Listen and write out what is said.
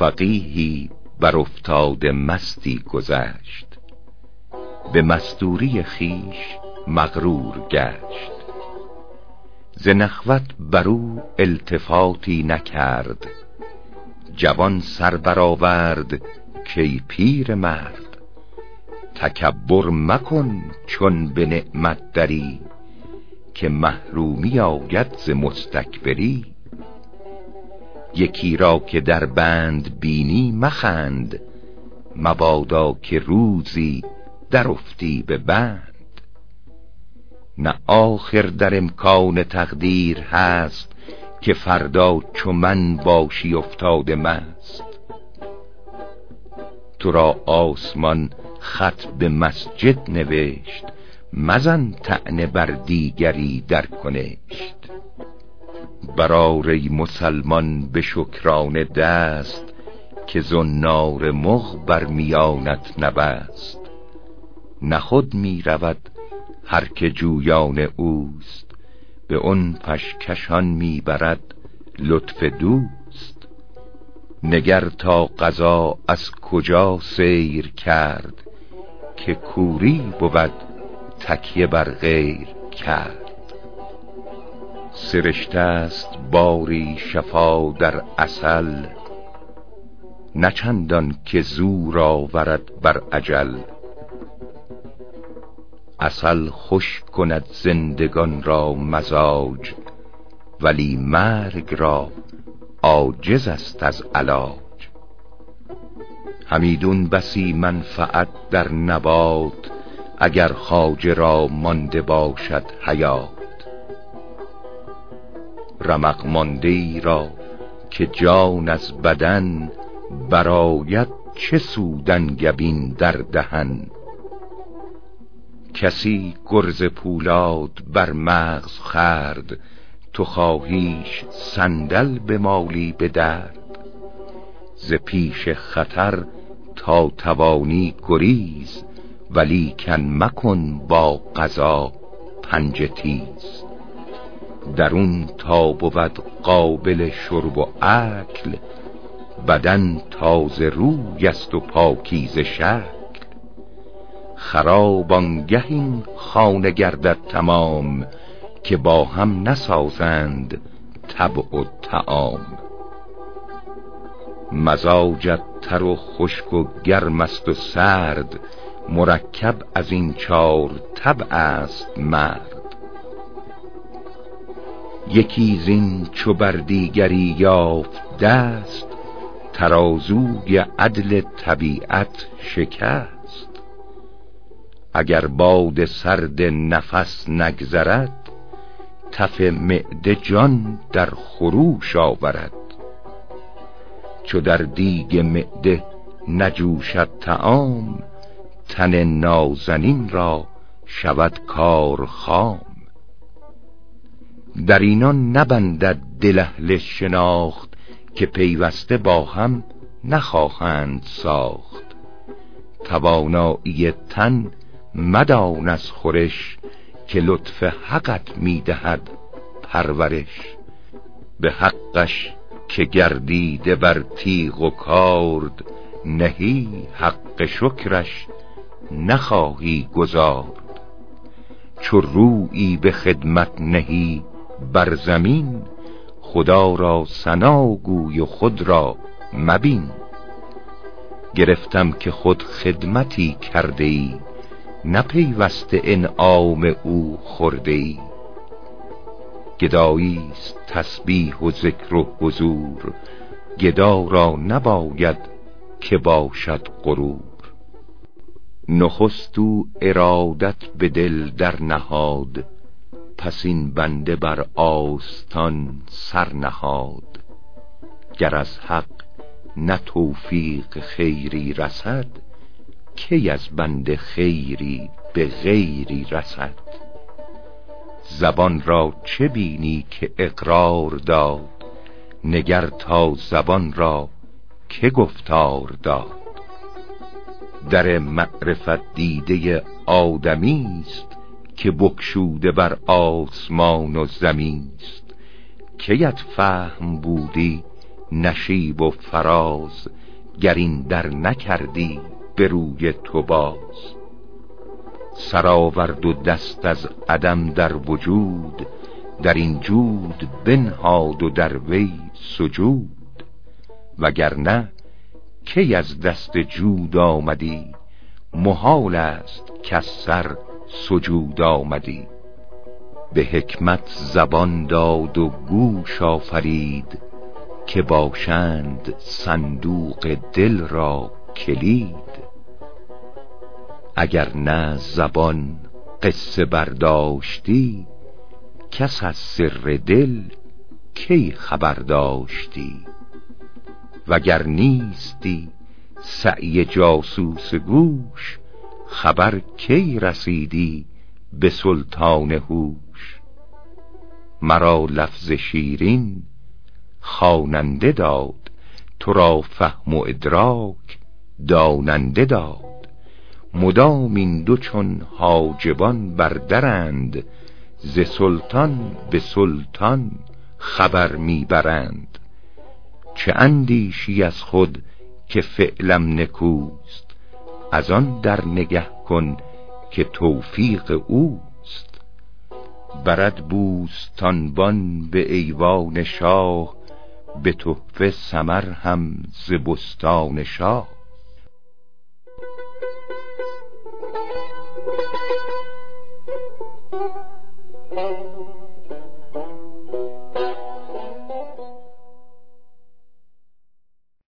فقیهی بر افتاد مستی گذشت. به مستوری خیش مغرور گشت. ز نخوت بر او التفاتی نکرد. جوان سر برآورد کی پیر مرد تکبر مکن چون به نعمت دری که محرومی آید ز مستکبری. یکی را که در بند بینی مخند مبادا که روزی در افتی به بند. نه آخر در امکان تقدیر هست که فردا چو من باشی افتاده مست. تو را آسمان خط به مسجد نوشت مزن تعنه بر دیگری در کنشت. برار مسلمان به شکران دست که زنار مغ بر میانت نبست. نخود می رود هر که جویان اوست به اون پشکشان می برد لطف دوست. نگر تا قضا از کجا سیر کرد که کوری بود تکیه بر غیر کرد. سرشته است باری شفا در اصل نچندان که زور آورد بر عجل اصل خوش کند زندگان را مزاج ولی مرگ را عاجز است از علاج. همیدون بسی منفعت در نبات اگر خواجه را مانده باشد حیات. رمق مانده را که جان از بدن براید چه سودن گبین در دهن. کسی گرز پولاد بر مغز خرد تو خواهیش صندل به مالی به درد. ز پیش خطر تا توانی گریز ولی کن مکن با قضا پنج تیز. درون تا بود قابل شرب و اکل بدن تازه روی است و پاکیز شکل. خراب آنگه این خانه گردد تمام که با هم نسازند طبع و تعام مزاجت تر و خشک و گرم است و سرد مرکب از این چار طبع است مرد. یکی زین چو بر دیگری یافت دست ترازوی عدل طبیعت شکست. اگر باد سرد نفس نگذرد تف معده جان در خروش آورد. چو در دیگ معده نجوشد تعام تن نازنین را شود کار خام. در اینان نبندد دل اهل شناخت که پیوسته با هم نخواهند ساخت. توانایی تن مدان از خورش که لطف حقت می‌دهد پرورش. به حقش که گردیده بر تیغ و کارد نهی حق شکرش نخواهی گذارد چو رویی به خدمت نهی بر زمین خدا را سناگوی و خود را مبین. گرفتم که خود خدمتی کرده ای نپیوسته انعام او خورده ای گداییست تسبیح و ذکر و حضور. گدا را نباید که باشد غرور. نخست او ارادت به دل در نهاد پس این بنده بر آستان سر نهاد. گر از حق نه توفیق خیری رسد کی از بنده خیری به غیری رسد؟ زبان را چه بینی که اقرار داد؟ نگر تا زبان را که گفتار داد؟ در معرفت دیده آدمی است که بکشوده بر آسمان و زمین است. کیت فهم بودی نشیب و فراز گر این در نکردی؟ به روی تو باز. سرآورد و دست از عدم در وجود در این جود بنهاد و در وی سجود. وگرنه کی از دست جود آمدی محال است که سر سجود آمدی. به حکمت زبان داد و گوش آفرید که باشند صندوق دل را کلید. اگر نه زبان قصه برداشتی کس از سر دل کی خبر داشتی؟ وگر نیستی سعی جاسوس گوش خبر کی رسیدی به سلطان هوش؟ مرا لفظ شیرین خواننده داد تو را فهم و ادراک داننده داد. مدام این دو چون حاجبان بردرند ز سلطان به سلطان خبر می‌برند. چه اندیشی از خود که فعلم نکوست از آن در نگه کن که توفیق اوست. برد بوستانبان به ایوان شاه به تحفه سمر هم ز بستان شاه.